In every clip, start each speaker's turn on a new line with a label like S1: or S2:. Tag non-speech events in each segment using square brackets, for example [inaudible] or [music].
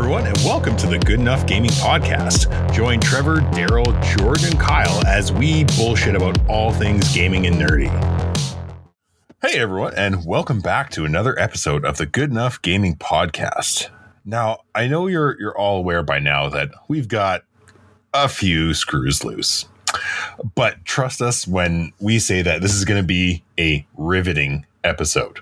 S1: everyone, and welcome to the Good Enough Gaming Podcast. Join Trevor, Daryl, Jordan, and Kyle as we bullshit about all things gaming and nerdy. Hey, everyone, and welcome back to another episode of the Good Enough Gaming Podcast. Now, I know you're you're all aware by now that we've got a few screws loose. But trust us when we say that this is going to be a riveting episode.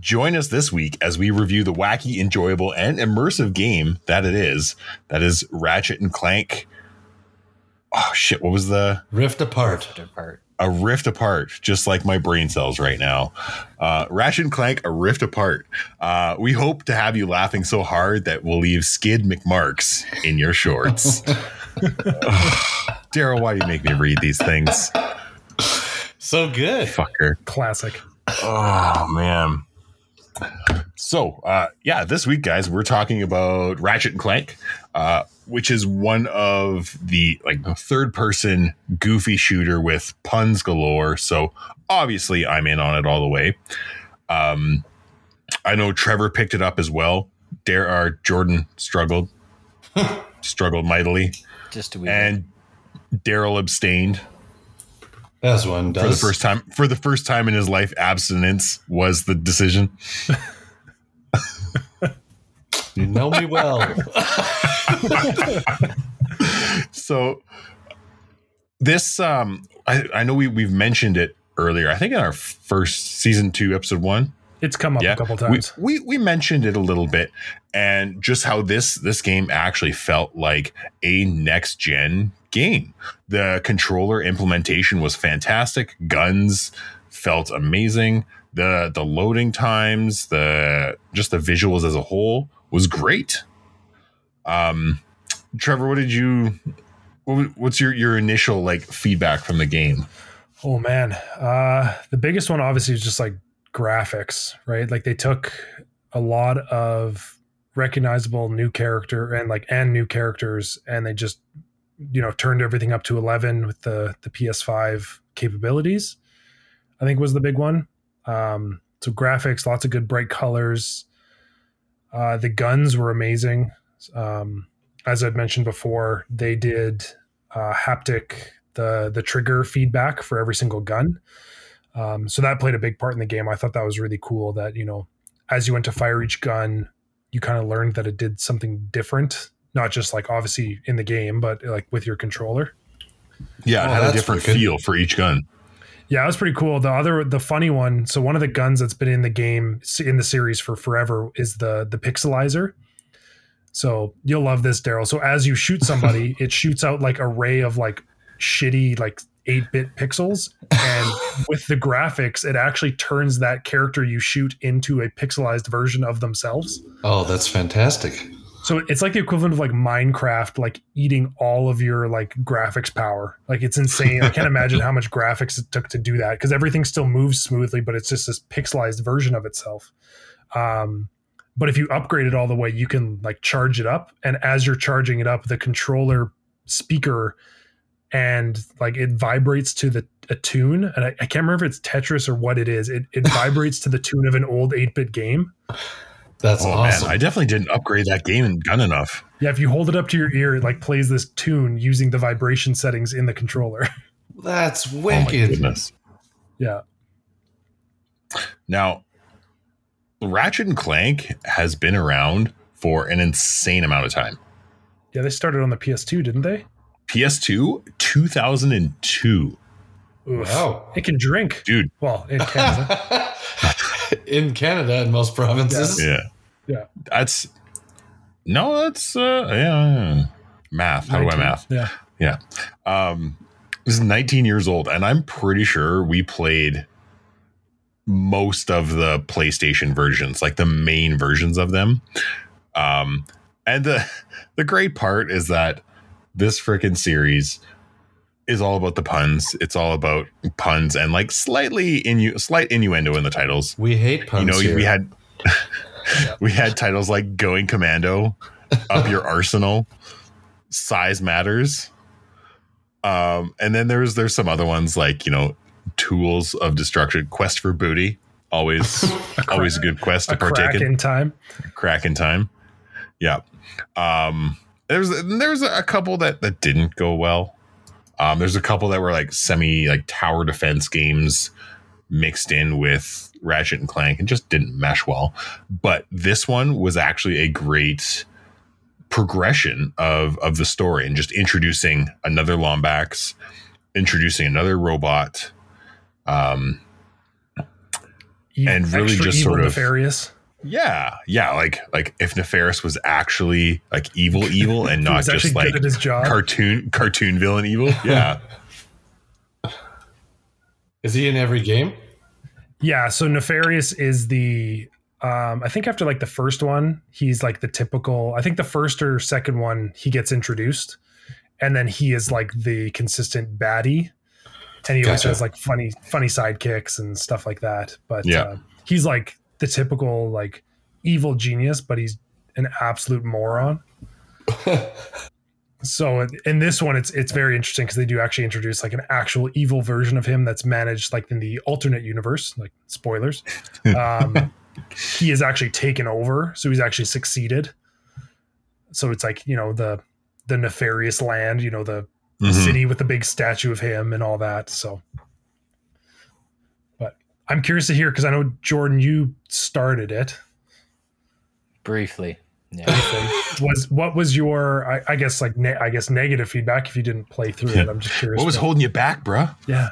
S1: Join us this week as we review the wacky, enjoyable, and immersive game that it is. That is Ratchet and Clank. Oh shit! What was the
S2: Rift Apart?
S3: Rift apart.
S1: a rift apart? Just like my brain cells right now. Uh, Ratchet and Clank, a rift apart. Uh, we hope to have you laughing so hard that we'll leave skid McMarks in your shorts. [laughs] Daryl, why do you make me read these things?
S2: So good.
S1: Fucker.
S4: Classic.
S1: Oh man. So uh yeah, this week, guys, we're talking about Ratchet and Clank, uh, which is one of the like third person goofy shooter with puns galore. So obviously I'm in on it all the way. Um I know Trevor picked it up as well. Dare our Jordan struggled. [laughs] struggled mightily.
S3: Just a wee
S1: And Daryl abstained
S2: As one does.
S1: for the first time for the first time in his life abstinence was the decision [laughs]
S2: You know me well. [laughs]
S1: so this um i i know we we've mentioned it earlier i think in our first season two episode one
S4: It's come up
S1: yeah
S4: a couple
S1: we,
S4: times.
S1: we we mentioned it a little bit and just how this this game actually felt like a next gen game. The controller implementation was fantastic. Guns felt amazing. The the loading times the just the visuals as a whole was great. Um trevor what did you what, what's your your initial like feedback from the game?
S4: Oh man, uh, the biggest one obviously is just like graphics, right? Like they took a lot of recognizable new character and like and new characters, and they just you know turned everything up to eleven with the the PS5 capabilities. I think was the big one. Um, so graphics, lots of good bright colors. Uh, the guns were amazing. Um, as I'd mentioned before, they did uh, haptic the the trigger feedback for every single gun. Um, so that played a big part in the game. I thought that was really cool. That you know, as you went to fire each gun, you kind of learned that it did something different, not just like obviously in the game, but like with your controller.
S1: yeah it
S2: Oh,
S1: had a different
S2: wicked.
S1: feel for each gun
S4: Yeah, it was pretty cool. The other, the funny one. So one of the guns that's been in the game in the series for forever is the the pixelizer. So you'll love this, Daryl. So as you shoot somebody, [laughs] it shoots out like a ray of like shitty like eight bit pixels, and [laughs] with the graphics, it actually turns that character you shoot into a pixelized version of themselves.
S2: oh, that's fantastic.
S4: So it's like the equivalent of like Minecraft, like eating all of your like graphics power. Like it's insane. I can't imagine how much graphics it took to do that because everything still moves smoothly, but it's just this pixelized version of itself. Um, but if you upgrade it all the way, you can like charge it up, and as you're charging it up, the controller speaker and like it vibrates to the a tune, and I, I can't remember if it's Tetris or what it is. It it [laughs] vibrates to the tune of an old eight bit game.
S2: That's
S1: oh
S2: awesome.
S1: man i definitely didn't upgrade that game and gun enough
S4: Yeah, if you hold it up to your ear, it like plays this tune using the vibration settings in the controller. [laughs]
S2: that's
S1: oh my
S2: wicked.
S1: goodness
S4: yeah.
S1: Now, Ratchet and Clank has been around for an insane amount of time.
S4: Yeah, they started on the PS2, didn't they?
S1: PS2, 2002.
S4: Oof.
S2: Wow.
S4: It can drink.
S1: Dude,
S4: Well, in Canada. [laughs]
S2: in Canada, in most provinces.
S1: yeah.
S4: Yeah.
S1: That's no, that's uh yeah. Math. How do I math?
S4: Yeah.
S1: Yeah. Um this is 19 years old, and I'm pretty sure we played most of the PlayStation versions, like the main versions of them. Um, and the [laughs] the great part is that this freaking series is all about the puns. It's all about puns and like slightly innu- slight innuendo in the titles.
S2: We hate puns
S1: you know,
S2: here.
S1: we had [laughs] [laughs] we had titles like "Going Commando," "Up Your Arsenal," "Size Matters," um, and then there's there's some other ones like you know, "Tools of Destruction," "Quest for Booty." Always, [laughs] always a good quest to
S4: A
S1: partake in.
S4: in time.
S1: Crack in time. Yeah. Um, there's there's a couple that that didn't go well. Um, there's a couple that were like semi like tower defense games mixed in with Ratchet and Clank and just didn't mesh well. But this one was actually a great progression of of the story and just introducing another Lombax, introducing another robot, um,
S4: E-
S1: And really just sort of-
S4: nefarious.
S1: yeah, yeah, like like if Nefarious was actually like evil, evil, and [laughs] not just like
S4: his job.
S1: cartoon cartoon villain evil. Yeah, [laughs]
S2: Is he in every game?
S4: Yeah, so Nefarious is the um I think after like the first one, he's like the typical I think the first or second one he gets introduced and then he is like the consistent baddie. And he always has like funny funny sidekicks and stuff like that. But
S1: Yeah.
S4: uh, he's like the typical like evil genius, but he's an absolute moron. [laughs] so in- in this one it's it's very interesting because they do actually introduce like an actual evil version of him that's managed like in the alternate universe like spoilers [laughs] um he is actually taken over so he's actually succeeded so it's like you know the the nefarious land you know the, the
S1: Mhm.
S4: city with the big statue of him and all that so but i'm curious to hear because i know jordan you started it
S3: Briefly. Yeah.
S4: was what was your i, I guess like ne- i guess negative feedback if you didn't play through it i'm just curious
S1: What was
S4: what-
S1: holding you back, bruh?
S4: yeah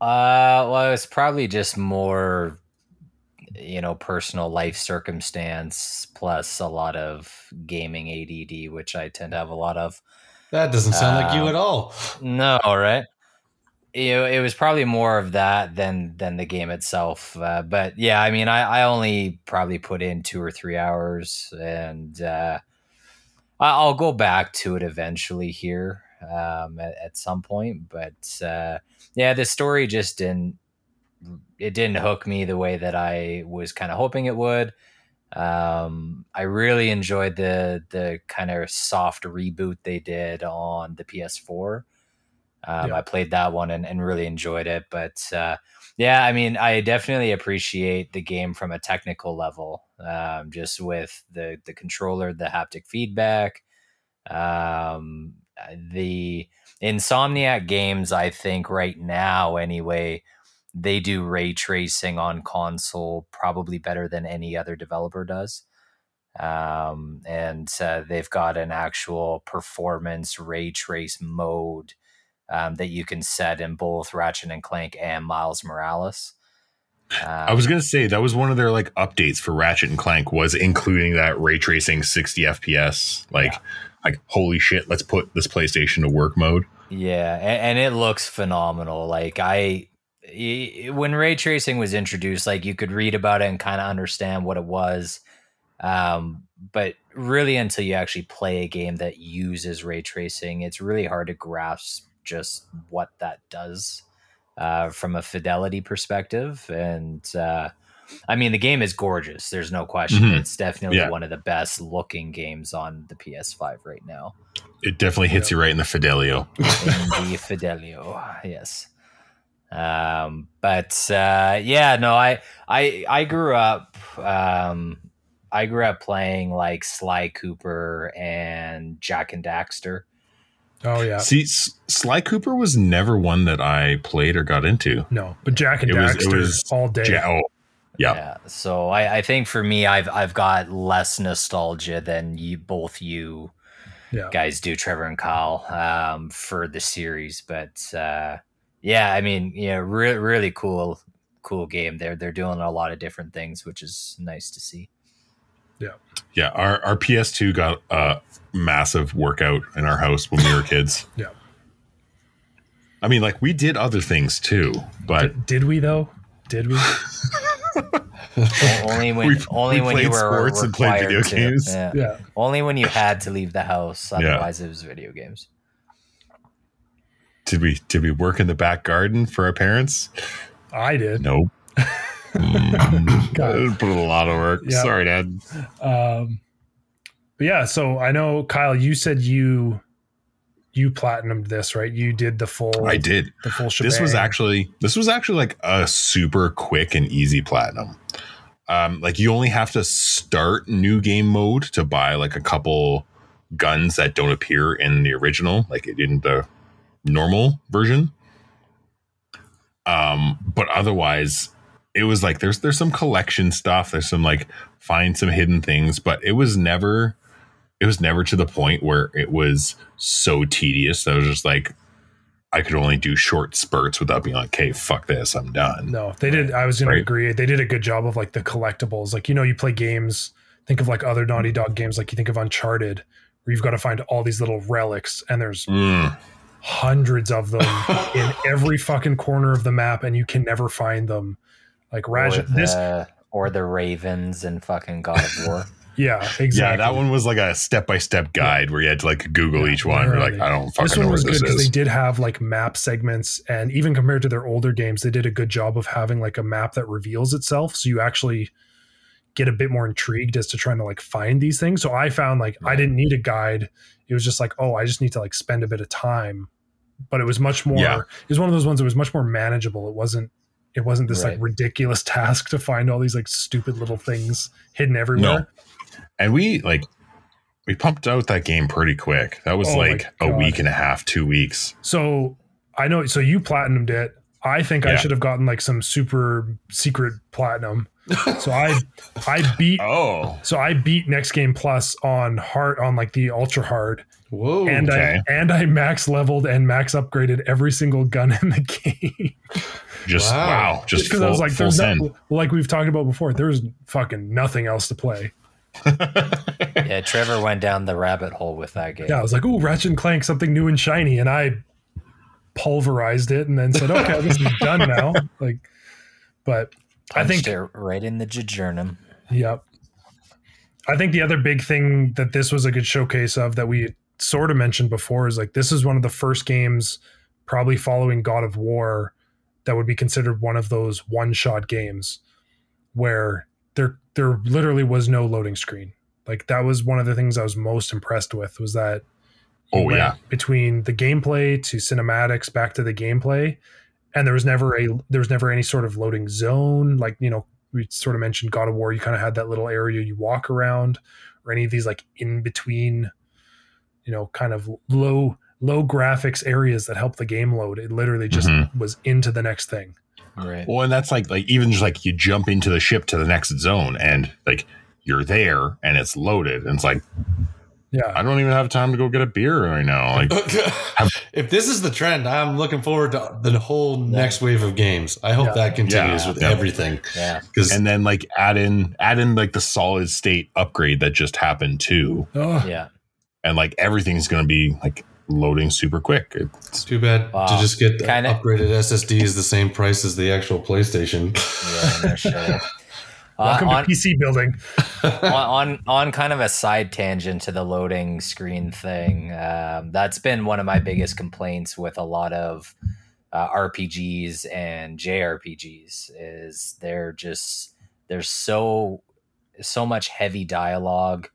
S3: Uh, well, it's probably just more, you know, personal life circumstance plus a lot of gaming ADD, which I tend to have a lot of.
S2: That doesn't sound like you
S3: Um,
S2: at all.
S3: No, right? You know, it was probably more of that than than the game itself. Uh, but yeah, I mean, I, I only probably put in two or three hours, and uh, I'll go back to it eventually here um, at, at some point. But uh, yeah, the story just didn't it didn't hook me the way that I was kind of hoping it would. Um, I really enjoyed the the kind of soft reboot they did on the PS4. Um,
S4: Yeah.
S3: I played that one and, and really enjoyed it. But uh, yeah, I mean, I definitely appreciate the game from a technical level, um, just with the the controller, the haptic feedback, um, the Insomniac games. I think right now, anyway, they do ray tracing on console probably better than any other developer does. Um, and uh, they've got an actual performance ray trace mode um, that you can set in both Ratchet and Clank and Miles Morales. Um,
S1: I was gonna say that was one of their like updates for Ratchet and Clank was including that ray tracing 60 FPS. Like, like holy shit, let's put this PlayStation to work mode.
S3: Yeah, and, and it looks phenomenal. Like I, when ray tracing was introduced, like you could read about it and kind of understand what it was, um, but really until you actually play a game that uses ray tracing, it's really hard to grasp just what that does uh, from a fidelity perspective. And uh, I mean, the game is gorgeous. There's no question.
S1: Mhm.
S3: It's definitely
S1: Yeah.
S3: one of the best looking games on the PS5 right now.
S1: It definitely hits you right in the Fidelio.
S3: in the [laughs] Fidelio. Yes. Um, but uh, yeah, no, I I I grew up um, I grew up playing like Sly Cooper and Jak and Daxter.
S4: Oh yeah
S1: See, S- Sly Cooper was never one that I played or got into.
S4: no but Jak and
S1: It was- it
S4: daxter
S1: was
S4: all day
S1: Ja- oh, yeah.
S3: Yeah. So I, I think for me, I've I've got less nostalgia than you both you
S4: yeah
S3: guys do, Trevor and Kyle, um, for the series. But uh, yeah, I mean, you know, re- really cool, cool game. They're they're doing a lot of different things, which is nice to see.
S1: Yeah, Yeah. our, our PS2 got a massive workout in our house when we were kids. [laughs]
S4: Yeah.
S1: I mean, like we did other things too, but
S4: did, did we though did we [laughs]
S3: only when
S1: We-
S3: only
S1: we
S3: when you were
S1: sports and played
S3: required
S1: video
S3: to.
S1: games.
S3: Yeah.
S4: yeah
S3: Only when you had to leave the house. Otherwise, it was video games.
S1: did we did we work in the back garden for our parents?
S4: i did
S1: Nope. [laughs] Mm,
S4: God.
S1: I put a lot of work.
S4: Yeah.
S1: Sorry, Dad.
S4: Um, but yeah, so I know Kyle, you said you you platinumed this, right? You did the full
S1: I did.
S4: the full shebang.
S1: This was actually this was actually like a super quick and easy platinum. Um, like you only have to start new game mode to buy like a couple guns that don't appear in the original, like in the normal version. Um, but otherwise, it was like there's there's some collection stuff. There's some like find some hidden things, but it was never it was never to the point where it was so tedious that I was just like I could only do short spurts without being like, "Okay, fuck this, I'm done."
S4: No, they did. I was going
S1: Right.
S4: to agree. They did a good job of like the collectibles. Like you know, you play games. Think of like other Naughty Dog games. Like you think of Uncharted, where you've got to find all these little relics, and there's
S1: Mm,
S4: hundreds of them [laughs] in every fucking corner of the map, and you can never find them. Like
S3: or
S4: Raj, this,
S3: the, or the Ravens and fucking God of War. [laughs]
S4: yeah, exactly.
S1: Yeah, that one was like a step by step guide where you had to like Google
S4: Yeah,
S1: each one. like. I don't fucking this
S4: one
S1: know
S4: was good because they did have like map segments, and even compared to their older games, they did a good job of having like a map that reveals itself, so you actually get a bit more intrigued as to trying to like find these things. So I found like I didn't need a guide; it was just like, oh, I just need to like spend a bit of time. But it was much more.
S1: Yeah.
S4: It was one of those ones that was much more manageable. It wasn't. It wasn't this like ridiculous task to find all these like stupid little things hidden everywhere. No.
S1: And we like we pumped out that game pretty quick. That was
S4: Oh
S1: like a week and a half, two weeks.
S4: So I know. So you platinumed it. I think I should have gotten like some super secret platinum. [laughs] So I I beat
S1: Oh,
S4: so I beat Next Game Plus on hard on like the ultra hard,
S2: Whoa.
S4: and
S1: okay.
S4: I and I max leveled and max upgraded every single gun in the [laughs] game.
S1: just
S2: Wow.
S1: wow, just
S4: because I was like, there's
S1: send.
S4: no, like we've talked about before. There's fucking nothing else to play. [laughs]
S3: yeah, Trevor went down the rabbit hole with that game.
S4: Yeah, I was like, oh, Ratchet and Clank, something new and shiny, and I pulverized it and then said, okay, [laughs] this is done now. Like, but I think
S3: they're right in the jejernum.
S4: Yep. I think the other big thing that this was a good showcase of that we sort of mentioned before is like this is one of the first games, probably following God of War, that would be considered one of those one-shot games where there there literally was no loading screen. Like that was one of the things I was most impressed with was that
S1: Oh, yeah.
S4: between the gameplay to cinematics back to the gameplay and there was never a there was never any sort of loading zone like you know we sort of mentioned God of War you kind of had that little area you walk around or any of these like in between you know kind of low low graphics areas that help the game load it literally just
S1: Mhm.
S4: was into the next thing
S3: Right.
S1: Well, and that's like like even just like you jump into the ship to the next zone and like you're there and it's loaded and it's like
S4: yeah
S1: I don't even have time to go get a beer right now. Like [laughs]
S2: if this is the trend, I'm looking forward to the whole next wave of games. I hope
S4: Yeah.
S2: that continues
S1: Yeah.
S2: with
S1: Yeah.
S2: everything.
S3: Yeah.
S2: Because
S1: and then like add in add in like the solid state upgrade that just happened too.
S4: oh,
S3: Yeah.
S1: And like everything's gonna be like loading super quick. It's
S2: it's too bad
S3: Wow.
S2: to just get
S3: Kinda-
S2: upgraded SSDs the same price as the actual PlayStation. [laughs]
S3: Yeah. No shit. [laughs] Uh,
S4: welcome
S3: on,
S4: to PC building [laughs]
S3: on, on on kind of a side tangent to the loading screen thing, um, that's been one of my biggest complaints with a lot of uh, RPGs and JRPGs is they're just there's so so much heavy dialogue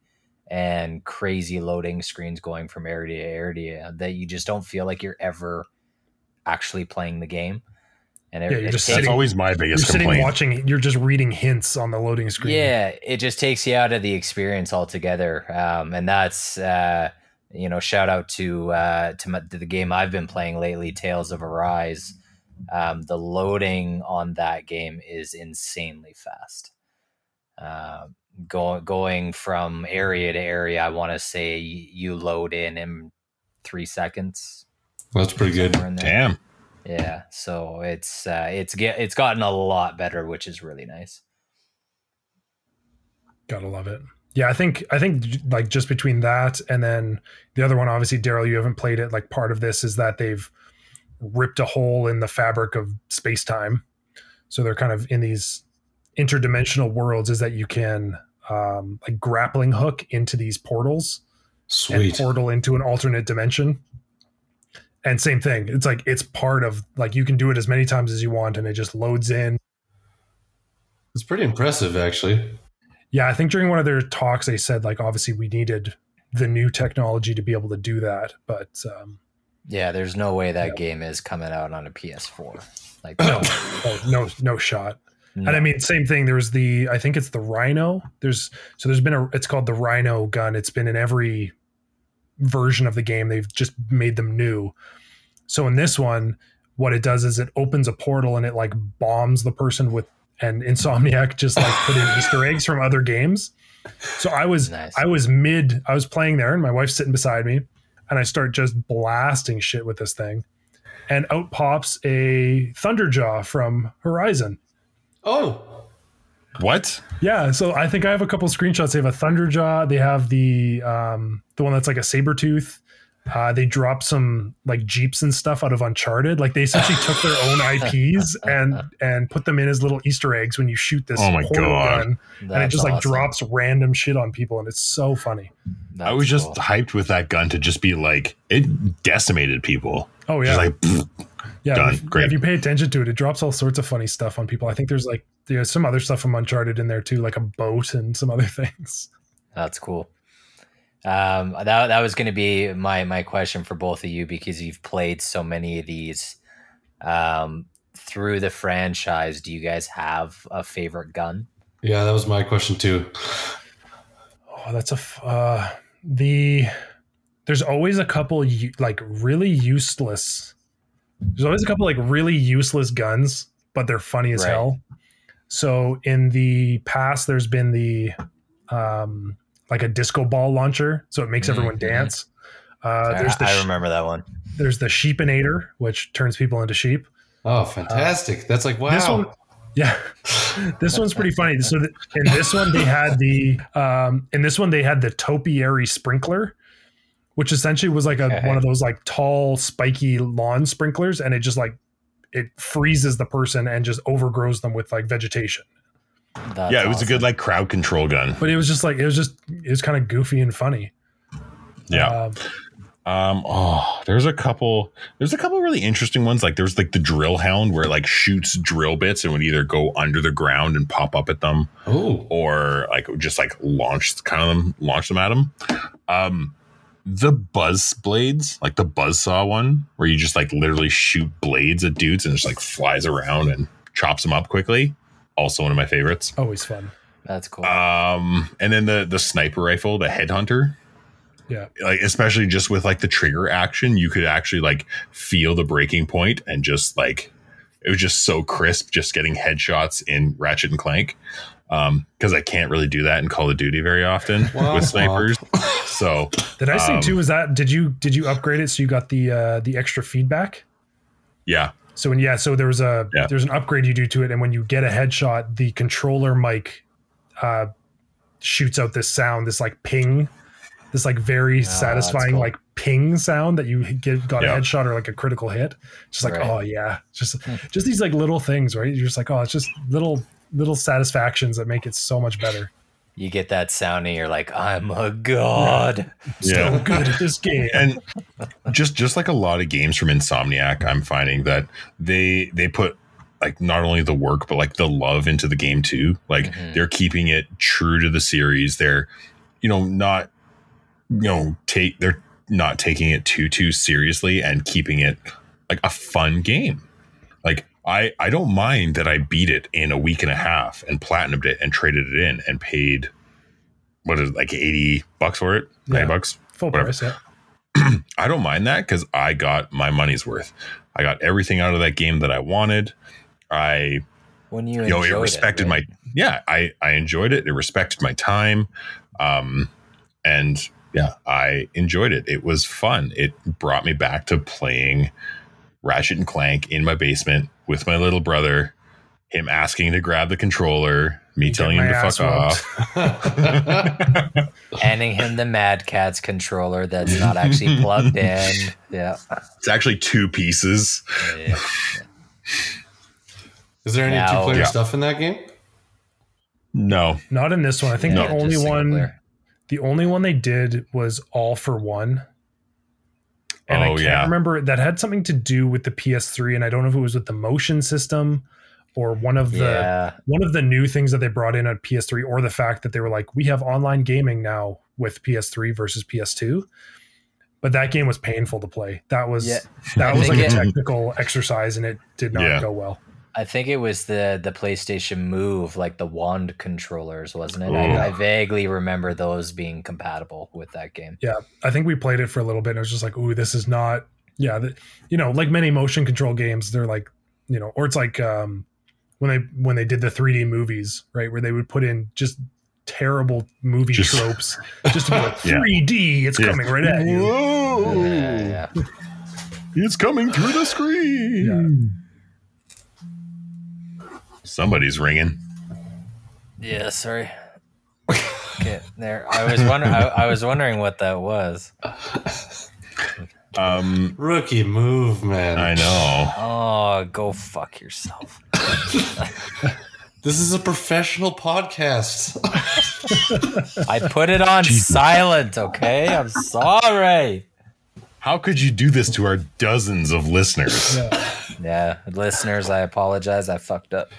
S3: and crazy loading screens going from area to area that you just don't feel like you're ever actually playing the game. And it,
S4: Yeah, you're
S3: it
S4: just
S3: takes-
S1: that's
S4: sitting-
S1: always my biggest
S4: you're
S1: biggest
S4: sitting
S1: complaint.
S4: watching you're just reading hints on the loading screen
S3: Yeah, it just takes you out of the experience altogether. Um, and that's uh, you know, shout out to uh, to, my, to the game I've been playing lately, Tales of Arise. Um, the loading on that game is insanely fast. Uh, going going from area to area, I want to say you load in in three seconds.
S2: That's pretty good.
S3: somewhere in there.
S1: Damn.
S3: Yeah, so it's uh, it's get it's gotten a lot better, which is really nice.
S4: Gotta love it. Yeah, I think I think like just between that and then the other one, obviously, Daryl, you haven't played it. Like part of this is that they've ripped a hole in the fabric of space time, so they're kind of in these interdimensional worlds. Is that you can um, like grappling hook into these portals and
S2: Sweet.
S4: portal into an alternate dimension. And same thing. It's like it's part of like you can do it as many times as you want, and it just loads in.
S2: It's pretty impressive, actually.
S4: Yeah, I think during one of their talks, they said like obviously we needed the new technology to be able to do that, but um,
S3: Yeah, there's no way that
S4: Yeah.
S3: game is coming out on a PS4. Like [coughs]
S4: no, oh, no, no shot. And I mean, same thing. There's the, I think it's the Rhino. There's, so there's been a, it's called the Rhino gun. It's been in every version of the game. They've just made them new. So in this one, what it does is it opens a portal and it like bombs the person with, and Insomniac just like put in [laughs] Easter eggs from other games. So I was,
S3: Nice.
S4: I was mid, I was playing there and my wife's sitting beside me and I start just blasting shit with this thing. And out pops a Thunderjaw from Horizon.
S2: Oh,
S1: What?
S4: Yeah, so I think I have a couple screenshots. They have a Thunderjaw. They have the um, the one that's like a saber tooth. Uh, they dropped some like jeeps and stuff out of Uncharted. Like they essentially [laughs] took their own IPs and and put them in as little Easter eggs when you shoot this
S1: Oh my God.
S4: gun, and it
S3: That's
S4: just like
S3: awesome.
S4: drops random shit on people, and it's so funny.
S1: I was
S3: That's
S1: just
S3: cool.
S1: hyped with that gun to just be like it decimated people.
S4: Oh yeah,
S1: Just like pfft.
S4: Yeah.
S1: done.
S4: If,
S1: Great.
S4: if you pay attention to it, it drops all sorts of funny stuff on people. I think there's like there's some other stuff from Uncharted in there too, like a boat and some other [laughs] things.
S3: That's cool. Um, that that was going to be my my question for both of you because you've played so many of these um, through the franchise. Do you guys have a favorite gun?
S2: yeah, that was my question too.
S4: Oh, that's a f- uh, the. There's always a couple like really useless. There's always a couple like really useless guns, but they're funny as
S3: Right.
S4: hell. So in the past, there's been the um like a disco ball launcher, so it makes everyone
S3: Mhm.
S4: dance. Uh, there's the
S3: I, I
S4: sh-
S3: remember that one.
S4: there's the sheepinator, which turns people into sheep.
S2: Oh, fantastic! That's like wow.
S4: This one, yeah, [laughs] this one's pretty funny. So th- in this one, they had the um, in this one they had the topiary sprinkler, which essentially was like a
S3: Okay.
S4: one of those like tall, spiky lawn sprinklers, and it just like it freezes the person and just overgrows them with like vegetation.
S3: That's
S1: yeah, it was a good like crowd control gun.
S4: But it was just like it was just it was kind of goofy and funny.
S1: Yeah.
S4: Um,
S1: Um, oh, there's a couple. There's a couple really interesting ones. Like there's like the drill hound where it like shoots drill bits and would either go under the ground and pop up at them,
S2: oh,
S1: or like just like launch kind of them, launch them at them. Um, the buzz blades, like the buzz saw one, where you just like literally shoot blades at dudes and just like flies around and chops them up quickly. Also one of my favorites.
S4: always fun.
S3: That's cool.
S1: Um, and then the the sniper rifle, the headhunter.
S4: Yeah.
S1: Like especially just with like the trigger action, you could actually like feel the breaking point and just like it was just so crisp just getting headshots in Ratchet and Clank. Um, because I can't really do that in Call of Duty very often
S2: Womp
S1: with snipers. [laughs] So
S4: The nice thing
S1: Um,
S4: too is that did you did you upgrade it so you got the uh, the extra feedback?
S1: yeah.
S4: So when yeah, so there was a
S1: Yeah.
S4: there's an upgrade you do to it, and when you get a headshot, the controller mic uh, shoots out this sound, this like ping, this like very
S3: that's
S4: satisfying
S3: cool.
S4: like ping sound that you get got
S1: Yeah.
S4: a headshot or like a critical hit. Just like
S3: Right.
S4: oh yeah, just just these like little things, right? You're just like oh, it's just little little satisfactions that make it so much better.
S3: you get that sound and you're like, I'm a god.
S4: Still [laughs]
S1: Yeah.
S4: good at this game. [laughs]
S1: and just just like a lot of games from Insomniac, I'm finding that they they put like not only the work but like the love into the game too. Like
S3: Mhm.
S1: they're keeping it true to the series. They're you know not you know take they're not taking it too too seriously and keeping it like a fun game. Like I I don't mind that I beat it in a week and a half and platinumed it and traded it in and paid what is it, like 80 bucks for it? 90
S4: Yeah.
S1: bucks?
S4: Full
S1: whatever.
S4: price, yeah. [clears throat]
S1: I don't mind that because I got my money's worth. I got everything out of that game that I wanted. I,
S3: When you,
S1: you know, it
S3: enjoyed
S1: respected
S3: right?
S1: my, yeah, I, I enjoyed it. It respected my time. Um, and yeah, I enjoyed it. It was fun. It brought me back to playing Ratchet and Clank in my basement with my little brother, him asking to grab the controller, me
S4: You
S1: telling him to fuck
S4: ass
S1: off. [laughs]
S3: handing him the Mad Catz controller that's not actually plugged in. [laughs] Yeah.
S1: It's actually two pieces.
S3: yeah. [laughs]
S2: is there any
S3: Now-
S2: two player
S1: Yeah.
S2: stuff in that game?
S1: No.
S4: Not in this one. I think
S3: Yeah,
S4: the only one
S3: player.
S4: the only one they did was all for one. And I
S1: Oh,
S4: can't
S1: yeah.
S4: remember that had something to do with the PS3, and I don't know if it was with the motion system or one of the
S3: Yeah.
S4: one of the new things that they brought in at PS3, or the fact that they were like, we have online gaming now with PS3 versus PS2. But that game was painful to play. That was
S3: Yeah.
S4: that was like
S3: think
S4: a technical exercise, and it did not
S1: Yeah.
S4: go well.
S3: I think it was the the PlayStation Move, like the wand controllers, wasn't it? I, I vaguely remember those being compatible with that game.
S4: Yeah, I think we played it for a little bit. and It was just like, ooh, this is not. Yeah, the, you know, like many motion control games, they're like, you know, or it's like um, when they when they did the 3D movies, right, where they would put in just terrible movie
S1: Just-
S4: tropes, just to be like [laughs] 3D, it's
S1: Yeah.
S4: coming right at you.
S1: Whoa!
S3: Yeah, yeah.
S1: It's coming through the screen. Somebody's ringing.
S3: Yeah, sorry. Okay, there. I was wondering. I, I was wondering what that was.
S1: Um,
S2: Rookie move, man.
S1: I know.
S3: Oh, go fuck yourself. [laughs]
S2: This is a professional podcast.
S3: I put it on silent. Okay, I'm sorry.
S1: How could you do this to our dozens of listeners?
S4: Yeah.
S3: Yeah, listeners, I apologize. I fucked up.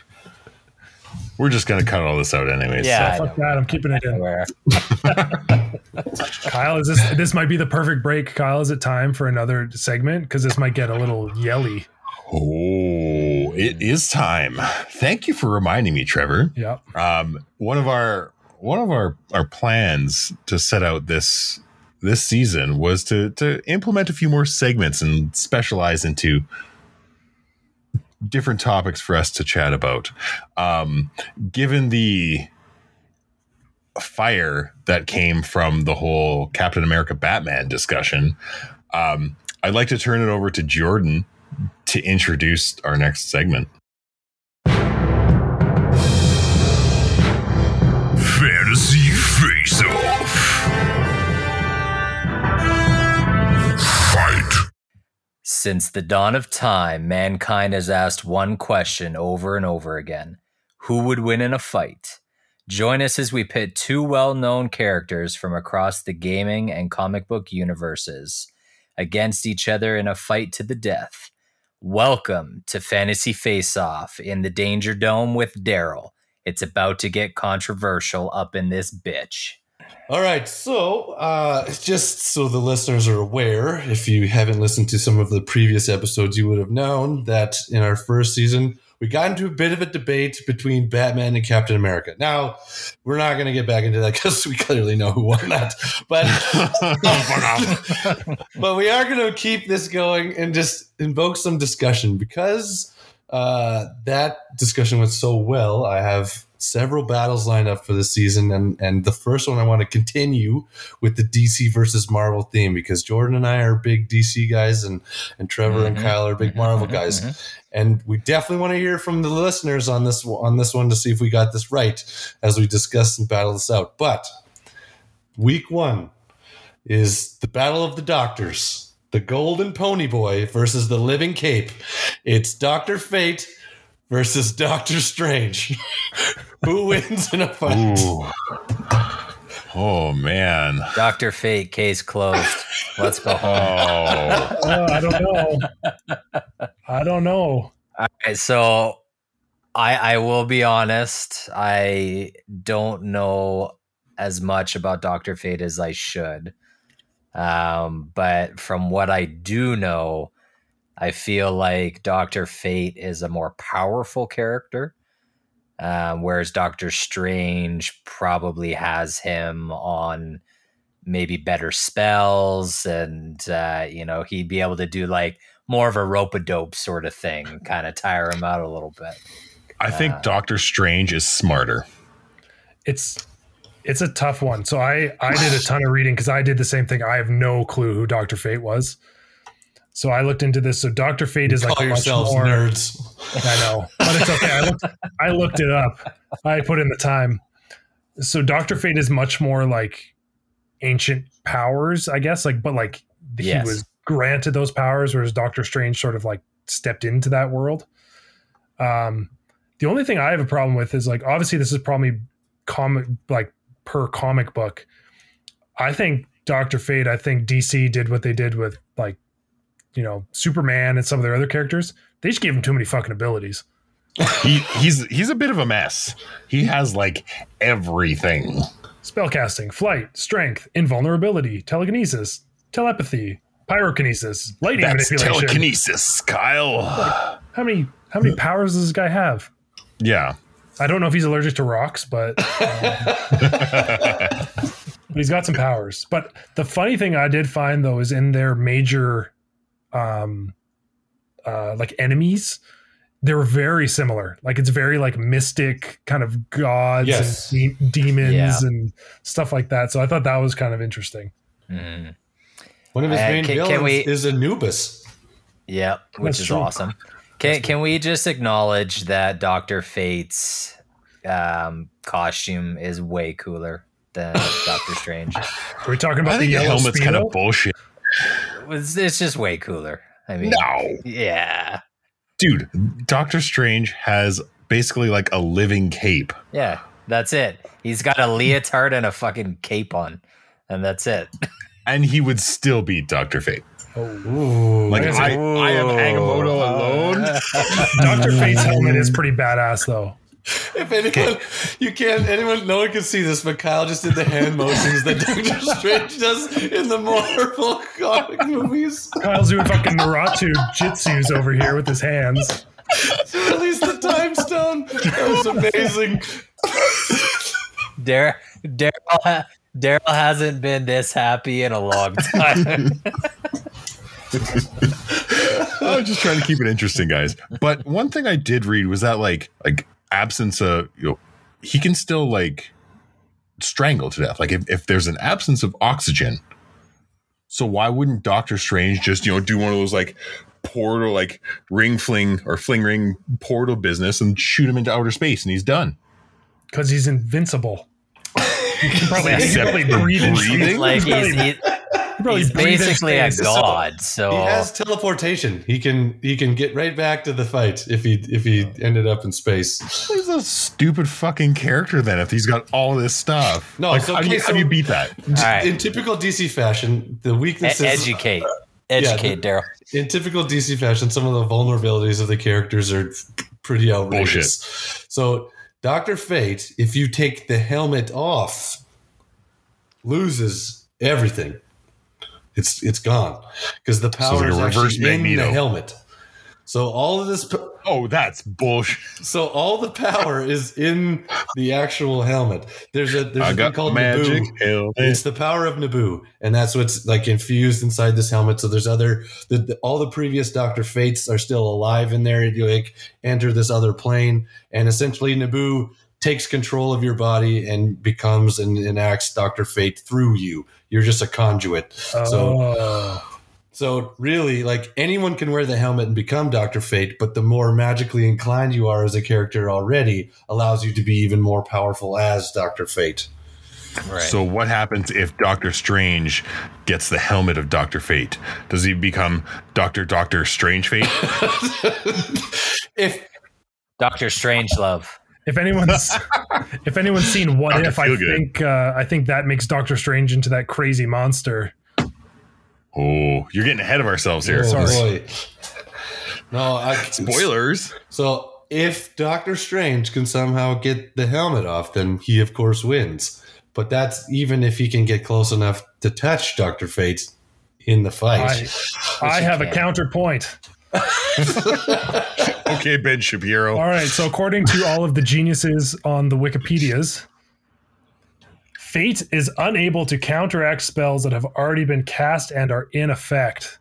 S1: We're just gonna cut all this out anyways.
S3: Yeah,
S1: so-
S4: Fuck that, I'm keeping it in. [laughs] Kyle, is this this might be the perfect break? Kyle, is it time for another segment? Because this might get a little yelly.
S1: Oh, it is time. Thank you for reminding me, Trevor.
S4: Yeah.
S1: Um, one of our one of our our plans to set out this this season was to to implement a few more segments and specialize into different topics for us to chat about. Um, given the fire that came from the whole Captain America Batman discussion, um, I'd like to turn it over to Jordan to introduce our next segment. Fantasy
S3: Since the dawn of time, mankind has asked one question over and over again Who would win in a fight? Join us as we pit two well known characters from across the gaming and comic book universes against each other in a fight to the death. Welcome to Fantasy Face Off in the Danger Dome with Daryl. It's about to get controversial up in this bitch.
S2: All right, so uh, just so the listeners are aware, if you haven't listened to some of the previous episodes, you would have known that in our first season, we got into a bit of a debate between Batman and Captain America. Now, we're not going to get back into that [laughs] because we clearly know who won that, but [laughs] but we are going to keep this going and just invoke some discussion because uh, that discussion went so well. I have several battles lined up for this season, and and the first one I want to continue with the DC versus Marvel theme because Jordan and I are big DC guys, and and Trevor and
S3: Mhm.
S2: Kyle are big Marvel
S3: Mhm,
S2: guys,
S3: mhm.
S2: and we definitely want to hear from the listeners on this on this one to see if we got this right as we discuss and battle this out. But week one is the battle of the doctors. The Golden Pony Boy versus the Living Cape. It's Doctor Fate versus Doctor Strange. [laughs] Who wins in a fight?
S1: Ooh. Oh man.
S3: Dr. Fate, case closed. Let's go home.
S1: Oh.
S4: Oh, I don't know. I don't know.
S3: All right, so I I will be honest. I don't know as much about Doctor Fate as I should. Um, but from what I do know, I feel like Doctor Fate is a more powerful character, um, whereas Doctor Strange probably has him on maybe better spells, and uh, you know he'd be able to do like more of a rope a dope sort of thing, kind of tire him out a little bit.
S1: I think
S3: Uh,
S1: Doctor Strange is smarter.
S4: It's it's a tough one. So I I did a ton of reading because I did the same thing. I have no clue who Doctor Fate was. So I looked into this. So Doctor Fate is like
S2: Call
S4: a much
S2: yourselves
S4: more.
S2: nerds.
S4: I know, but it's okay. I looked, I looked it up. I put in the time. So Doctor Fate is much more like ancient powers, I guess. Like, but like he
S3: Yes.
S4: was granted those powers, whereas Doctor Strange sort of like stepped into that world. Um, the only thing I have a problem with is like obviously this is probably comic like per comic book. I think Doctor Fate. I think DC did what they did with like you know Superman and some of their other characters. They just gave him too many fucking abilities. [laughs]
S1: He he's he's a bit of a mess. He has like everything.
S4: Spellcasting, flight, strength, invulnerability, telekinesis, telepathy, pyrokinesis, lighting
S1: That's
S4: manipulation.
S1: telekinesis, Kyle.
S4: How many How many powers does this guy have?
S1: Yeah.
S4: I don't know if he's allergic to rocks, but [laughs] um, but he's got some powers. But the funny thing I did find though is in their major, um, uh, like enemies, they're very similar. Like it's very like mystic kind of gods
S2: Yes.
S4: and de- demons
S3: Yeah.
S4: and stuff like that. So I thought that was kind of interesting.
S3: Mhm.
S2: One of his
S3: Uh,
S2: main
S3: can- can
S2: villains
S3: we-
S2: is Anubis.
S3: Yep, which
S4: That's
S3: is
S4: true.
S3: awesome. Can can we just acknowledge that Doctor Fate's um, costume is way cooler than Doctor Strange?
S4: We're we talking
S1: I
S4: about the
S1: think the
S4: yellow
S1: helmet's kind of bullshit.
S3: It's, it's just way cooler. I mean,
S1: No.
S3: yeah,
S1: Dude, Doctor Strange has basically like a living cape.
S3: yeah, that's it. He's got a leotard and a fucking cape on, and that's it. [laughs]
S1: And he would still beat Doctor Fate.
S2: Ooh,
S1: Like
S4: Is
S1: I,
S4: it-
S1: I have Agamotto alone. [laughs]
S4: Doctor Fate's helmet is pretty badass though.
S2: If anyone, [laughs] you can't, anyone, no one can see this, but Kyle just did the hand motions that Doctor Strange does in the Marvel comic movies
S4: Kyle's doing fucking Naruto jitsus over here with his hands.
S2: to release the time stone. That was amazing.
S3: Daryl, Daryl, ha- Daryl hasn't been this happy in a long time. [laughs]
S1: I was just trying to keep it interesting, guys. But one thing I did read was that like like absence of you know he can still like strangle to death. Like if, if there's an absence of oxygen, so why wouldn't Doctor Strange just you know do one of those like portal like ring fling or fling ring portal business and shoot him into outer space and he's done.
S4: Because he's invincible. [laughs] He can probably, he can
S1: Except
S4: probably
S1: for
S4: breathe
S1: breathing?
S3: like
S4: He
S3: he's,
S4: probably-
S3: he,
S4: he
S3: he's basically a god. So
S2: He has teleportation. He can he can get right back to the fight if he if he ended up in space.
S1: He's a stupid fucking character then if he's got all this stuff.
S2: No,
S1: like,
S2: so-
S1: how, do you,
S2: okay,
S1: how do you beat that?
S3: all right,
S2: In typical DC fashion, the
S3: E-
S2: weaknesses
S3: educate, uh, educate, Daryl.
S2: in typical DC fashion, some of the vulnerabilities of the characters are pretty outrageous. So, Doctor Fate, if you take the helmet off, loses everything. It's it's gone because the power
S1: like
S2: is actually in the helmet. So all of this, p-
S1: Oh, that's bullshit.
S2: so all the power is in the actual helmet. There's a there's
S1: I
S2: a thing called
S1: magic
S2: Nabu.
S1: helmet.
S2: It's the power of Nabu, and that's what's like infused inside this helmet. So there's other, the, the, all the previous Doctor Fates are still alive in there. You like enter this other plane, and essentially Nabu takes control of your body and becomes and enacts Doctor Fate through you. You're just a conduit. So
S4: Oh.
S2: so really, like anyone can wear the helmet and become Doctor Fate, but the more magically inclined you are as a character already allows you to be even more powerful as Doctor Fate.
S3: Right.
S1: So what happens if Doctor Strange gets the helmet of Doctor Fate? Does he become Doctor Doctor Strange Fate?
S2: If [laughs]
S3: Doctor Strangelove.
S4: If anyone's [laughs] if anyone's seen What
S1: Dr.
S4: If, I
S1: Feelgood.
S4: think uh, I think that makes Doctor Strange into that crazy monster.
S1: Oh, you're getting ahead of ourselves here.
S2: Oh,
S4: Sorry.
S2: boy. No, I, [laughs]
S1: Spoilers.
S2: So if Doctor Strange can somehow get the helmet off, then he of course wins. But that's even if he can get close enough to touch Doctor Fate in the fight.
S4: I, I
S3: you
S4: have a counterpoint. [laughs]
S1: Okay, Ben Shapiro.
S4: All right, so according to all of the geniuses on the Wikipedias, Fate is unable to counteract spells that have already been cast and are in effect.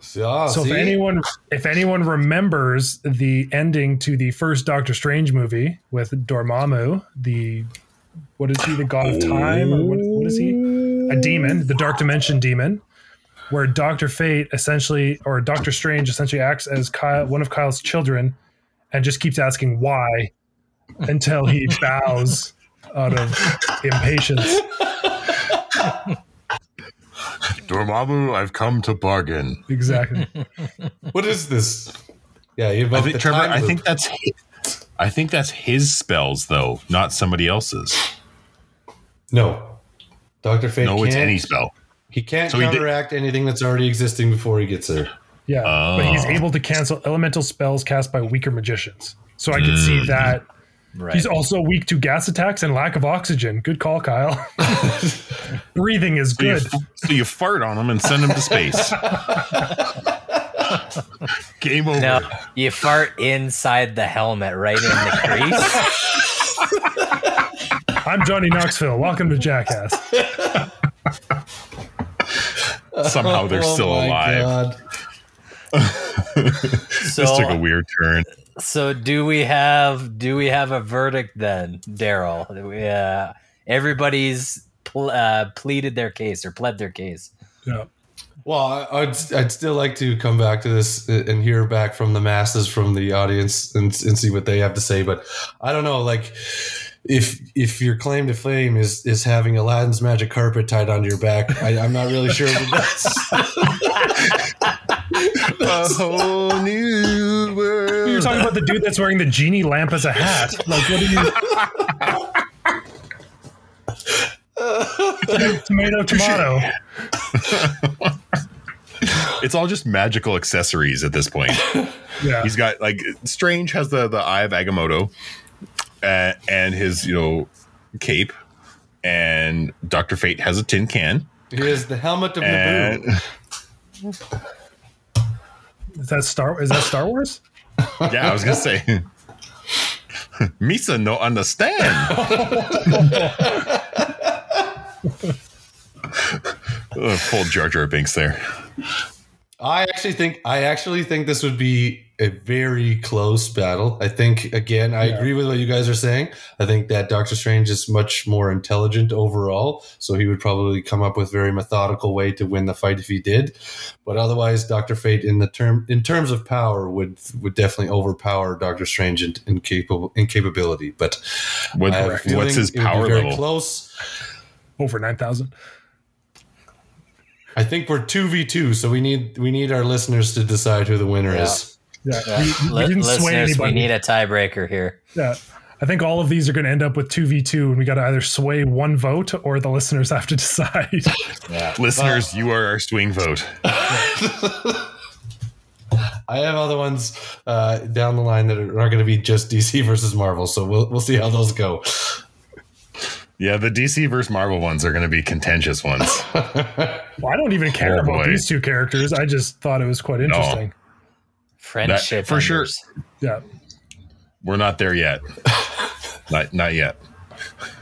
S2: So,
S4: So if anyone if anyone remembers the ending to the first Doctor Strange movie with Dormammu, the what is he, the god of time, or what, what is he? A demon, the dark dimension demon, where Doctor Fate essentially or Doctor Strange essentially acts as Kyle, one of Kyle's children, and just keeps asking why until he [laughs] bows out of impatience.
S1: Dormammu, I've come to bargain.
S4: Exactly. [laughs]
S2: what is this? Yeah, you
S1: I think
S2: the
S1: Trevor.
S2: time
S1: I
S2: loop.
S1: think that's. His, I think that's his spells, though, not somebody else's.
S2: no. Doctor Fate.
S1: No, it's
S2: can't-
S1: any spell.
S2: He can't
S1: So he
S2: counteract anything that's already existing before he gets there.
S4: Yeah, but he's
S1: Oh.
S4: able to cancel elemental spells cast by weaker magicians. So I can see mm. that
S3: Right.
S4: he's also weak to gas attacks and lack of oxygen. Good call, Kyle. [laughs] Breathing is
S1: So you,
S4: good.
S1: so you fart on him and send him to space. [laughs] Game over.
S3: No, you fart inside the helmet, right in the crease. [laughs]
S4: I'm Johnny Knoxville. Welcome to Jackass.
S1: Somehow they're
S2: Oh
S1: still
S2: my
S1: alive.
S2: God. [laughs]
S3: So,
S1: this took a weird turn.
S3: so do we have do we have a verdict then, Daryl? Uh, everybody's pl- uh, pleaded their case or pled their case.
S4: Yeah.
S2: Well, I- I'd, I'd still like to come back to this and hear back from the masses, from the audience, and, and see what they have to say. But I don't know, like if if your claim to fame is is having Aladdin's magic carpet tied onto your back, I, I'm not really sure. That that's, [laughs]
S1: a whole new world.
S4: You're talking about the dude that's wearing the genie lamp as a hat. Like, what are you? [laughs] tomato, tomato. [laughs]
S1: It's all just magical accessories at this point.
S4: Yeah.
S1: He's got like Strange has the the Eye of Agamotto, uh, and his you know cape, and Doctor Fate has a tin can,
S2: here's the helmet of
S1: and
S2: Nabu.
S4: Is that Star? Is that Star Wars? [laughs]
S1: yeah, I was gonna say. [laughs] Misa no understand. [laughs] Uh, Full Jar Jar Binks there.
S2: I actually think I actually think this would be a very close battle. I think again, I
S4: Yeah.
S2: agree with what you guys are saying. I think that Doctor Strange is much more intelligent overall, so he would probably come up with very methodical way to win the fight if he did. But otherwise, Doctor Fate in the term in terms of power would would definitely overpower Doctor Strange in, in, capable, in capability. But
S1: What,
S2: I have a feeling
S1: what's his
S2: it would be
S1: power
S2: very
S1: level?
S2: Close.
S4: Over nine thousand.
S2: I think we're two v two, so we need we need our listeners to decide who the winner
S3: Yeah.
S2: is.
S4: Yeah.
S3: Yeah.
S4: We, we didn't sway
S3: listeners, we need a tiebreaker here.
S4: yeah. I think all of these are going to end up with two v two, and we got to either sway one vote or the listeners have to [laughs] decide.
S3: Yeah. [laughs]
S1: Listeners, you are our swing vote. [laughs]
S2: I have other ones uh, down the line that are not going to be just DC versus Marvel, so we'll we'll see how those go.
S1: Yeah, the DC versus Marvel ones are going to be contentious ones. [laughs]
S4: well, I don't even care
S1: Oh,
S4: about
S1: boy.
S4: these two characters. I just thought it was quite interesting.
S3: Friendship
S1: for sure.
S4: Yeah.
S1: We're not there yet. [laughs] not not yet.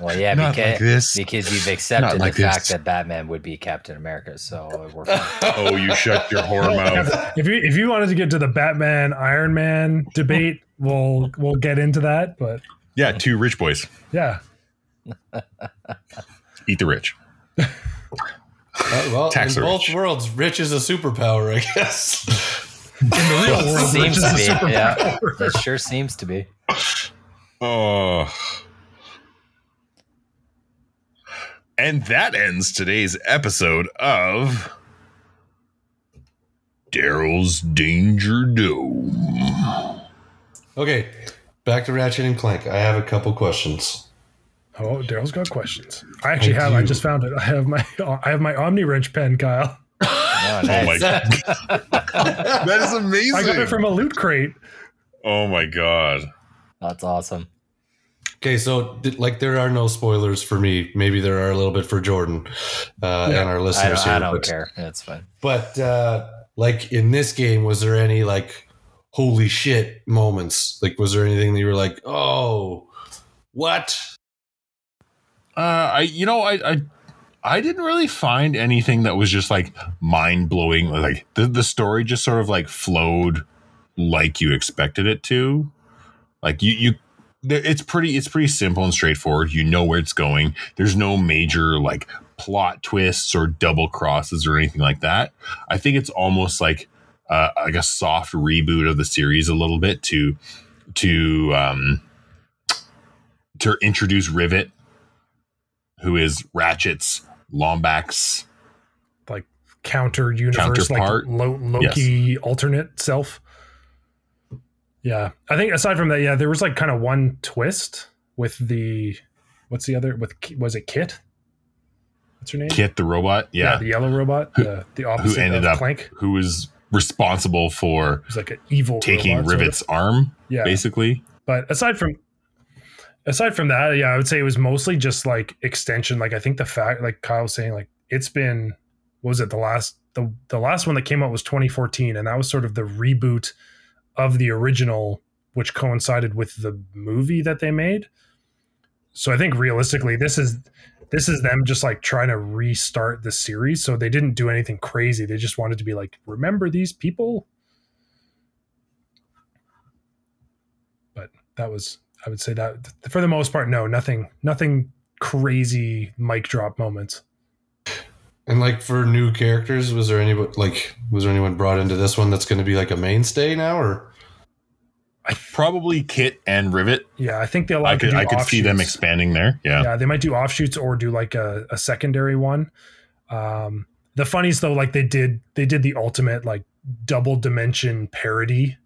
S3: Well, yeah,
S1: Not
S3: because,
S1: like this.
S3: because you've accepted
S1: like
S3: the fact that Batman would be Captain America, so we're. [laughs]
S1: Oh, you shut your whore mouth.
S4: If you if you wanted to get to the Batman Iron Man debate, we'll we'll get into that. But
S1: Yeah, two rich boys.
S4: yeah,
S1: Eat the rich.
S2: Uh, well,
S1: Tax
S2: in both
S1: rich.
S2: worlds, rich is a superpower, I guess.
S4: in the real world,
S3: seems
S4: Rich
S3: to
S4: is
S3: be.
S4: a
S3: Yeah, it sure seems to be.
S1: Oh. And that ends today's episode of Daryl's Danger Dome.
S2: Okay, back to Ratchet and Clank. I have a couple questions.
S4: Oh, Daryl's got questions. I actually
S2: I
S4: have. I just found it. I have my I have my Omni Wrench pen, Kyle. [laughs]
S3: Oh,
S1: Oh my god. that is amazing.
S4: I got it from a loot crate.
S1: oh my god.
S3: That's awesome.
S2: Okay, so like there are no spoilers for me. Maybe there are a little bit for Jordan uh,
S4: Yeah.
S2: and our
S3: I
S2: listeners
S3: don't, I
S2: here.
S3: don't
S2: but,
S3: care. That's fine.
S2: but uh, like in this game, was there any like holy shit moments? Like, was there anything that you were like, oh, what?
S1: Uh, I you know I I I didn't really find anything that was just like mind blowing. Like the the story just sort of like flowed like you expected it to. Like you you. It's pretty. It's pretty simple and straightforward. You know where it's going. There's no major like plot twists or double crosses or anything like that. I think it's almost like uh, like a soft reboot of the series a little bit to to um to introduce Rivet who is Ratchet's Lombax.
S4: like counter universe, like Lo- Loki alternate self. Yeah, I think aside from that, yeah, there was like kind of one twist with the what's the other with was it Kit? What's her name?
S1: Kit the robot, yeah,
S4: the yellow robot, the the opposite
S1: ended
S4: of
S1: up-
S4: Clank.
S1: who was responsible for
S4: Who's like an evil
S1: taking
S4: robot, sort of.
S1: Rivet's arm,
S4: Yeah,
S1: basically.
S4: but aside from aside from that, yeah, I would say it was mostly just like extension. Like I think the fact, like Kyle was saying, like it's been what was it the last the the last one that came out was 2014, and that was sort of the reboot of the original, which coincided with the movie that they made. So I think realistically, this is this is them just like trying to restart the series. So they didn't do anything crazy. They just wanted to be like, remember these people. But that was, I would say that for the most part, no, nothing, nothing crazy mic drop moments.
S2: And like for new characters, was there any like was there anyone brought into this one that's going to be like a mainstay now, or I
S1: probably Kit and Rivet.
S4: Yeah, I think they'll.
S1: I could I could see them expanding there. Yeah,
S4: yeah, they might do offshoots or do like a, a secondary one. Um, the funniest though, like they did they did the ultimate like double dimension parody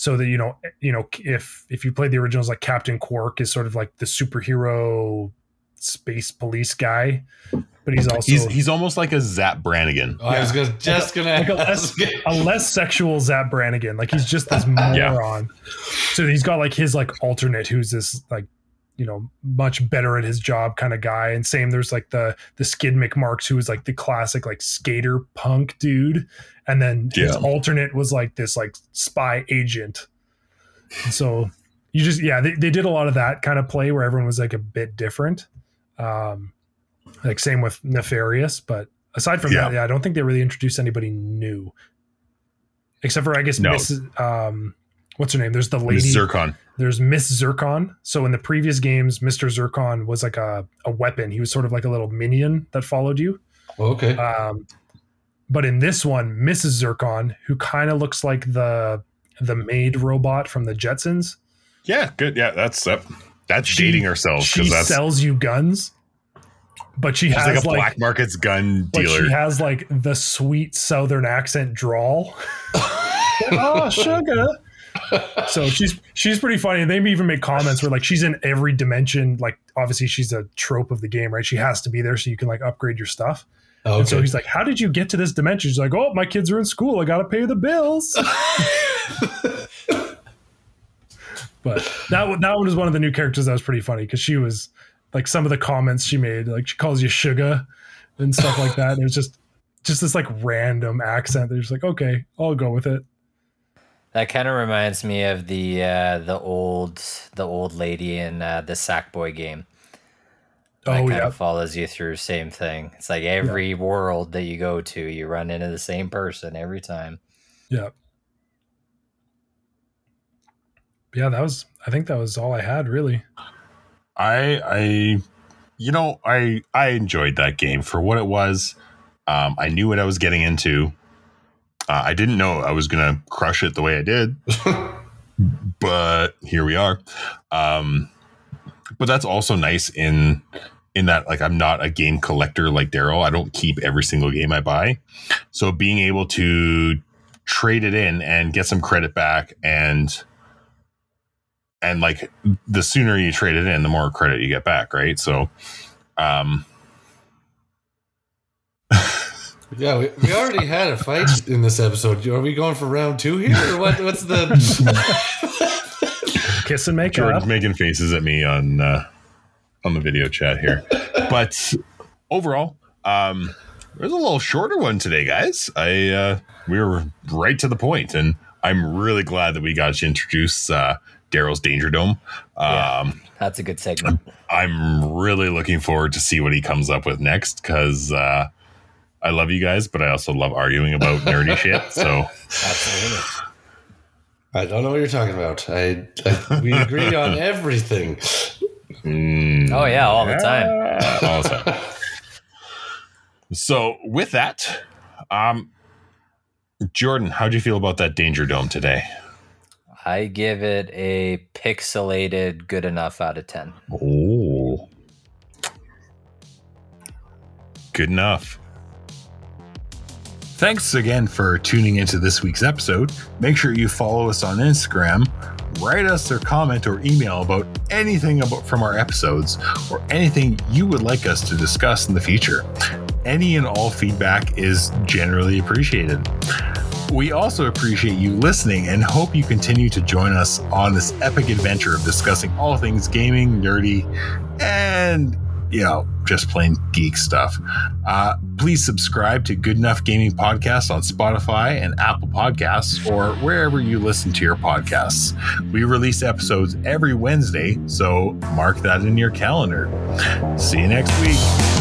S4: so that you know you know if if you play the originals like captain Qwark is sort of like the superhero space police guy, but he's also
S1: he's, he's almost like a Zapp Brannigan.
S2: Oh, yeah. I was gonna, just gonna like
S4: a, less, a less sexual Zapp Brannigan. Like he's just this [laughs] moron. yeah. So he's got like his like alternate, who's this like you know much better at his job kind of guy. And same, there's like the the Skidd McMarx, who was like the classic like skater punk dude, and then his yeah. alternate was like this like spy agent. And so you just yeah they, they did a lot of that kind of play where everyone was like a bit different um, like same with Nefarious, but aside from yeah. that, yeah, I don't think they really introduced anybody new, except for I guess no. Miss. Um, what's her name? There's the lady
S1: Miss Zurkon.
S4: There's Miss Zurkon. So in the previous games, Mister Zurkon was like a a weapon. He was sort of like a little minion that followed you.
S2: Okay.
S4: Um, but in this one, Mrs. Zurkon, who kind of looks like the the maid robot from the Jetsons.
S1: Yeah, good. Yeah, that's that that's she, dating herself.
S4: She
S1: that's,
S4: sells you guns, but she has
S1: like a
S4: like,
S1: black market's gun dealer.
S4: she has like the sweet southern accent drawl. oh, [laughs] sugar. [laughs] so she's she's pretty funny. And they even make comments where like she's in every dimension. Like obviously she's a trope of the game, right? She has to be there so you can like upgrade your stuff. Okay. And so he's like, "How did you get to this dimension?" She's like, "Oh, my kids are in school. I got to pay the bills." [laughs] But that that one was one of the new characters that was pretty funny because she was like some of the comments she made, like she calls you sugar and stuff like that. It was just just this like random accent. They're just like, okay, I'll go with it.
S3: That kind of reminds me of the uh, the old the old lady in uh, the Sackboy game. That oh, kind yeah. of follows you through same thing. It's like every yeah. world that you go to, you run into the same person every time.
S4: Yeah yeah, that was I think that was all I had really.
S1: I I you know, I I enjoyed that game for what it was. Um, I knew what I was getting into. Uh, I didn't know I was gonna crush it the way I did, [laughs] but here we are. Um, but that's also nice in in that like I'm not a game collector like Daryl. I don't keep every single game I buy, so being able to trade it in and get some credit back and and like the sooner you trade it in, the more credit you get back, right? So, um, [laughs]
S2: yeah, we, we already had a fight in this episode. Are we going for round two here, or what? What's the [laughs]
S4: kiss and make
S1: Jordan's making faces at me on uh, on the video chat here, but overall, um, there's a little shorter one today, guys. I uh, we were right to the point, and I'm really glad that we got to introduce uh, Daryl's Danger Dome. Um, yeah,
S3: that's a good segment.
S1: I'm really looking forward to see what he comes up with next because uh, I love you guys, but I also love arguing about nerdy shit. So, [laughs] absolutely.
S2: I don't know what you're talking about. I, I we agree [laughs] on everything.
S3: Mm, oh yeah, all the time. all the
S1: time. So with that, um, Jordan, how do you feel about that Danger Dome today?
S3: I give it a pixelated good enough out of 10.
S1: Oh. Good enough. Thanks again for tuning into this week's episode. Make sure you follow us on Instagram, write us a comment or email about anything about from our episodes or anything you would like us to discuss in the future. Any and all feedback is generally appreciated. We also appreciate you listening and hope you continue to join us on this epic adventure of discussing all things gaming, nerdy, and you know, just plain geek stuff. Uh, please subscribe to Good Enough Gaming Podcast on Spotify and Apple Podcasts or wherever you listen to your podcasts. We release episodes every Wednesday, so mark that in your calendar. See you next week.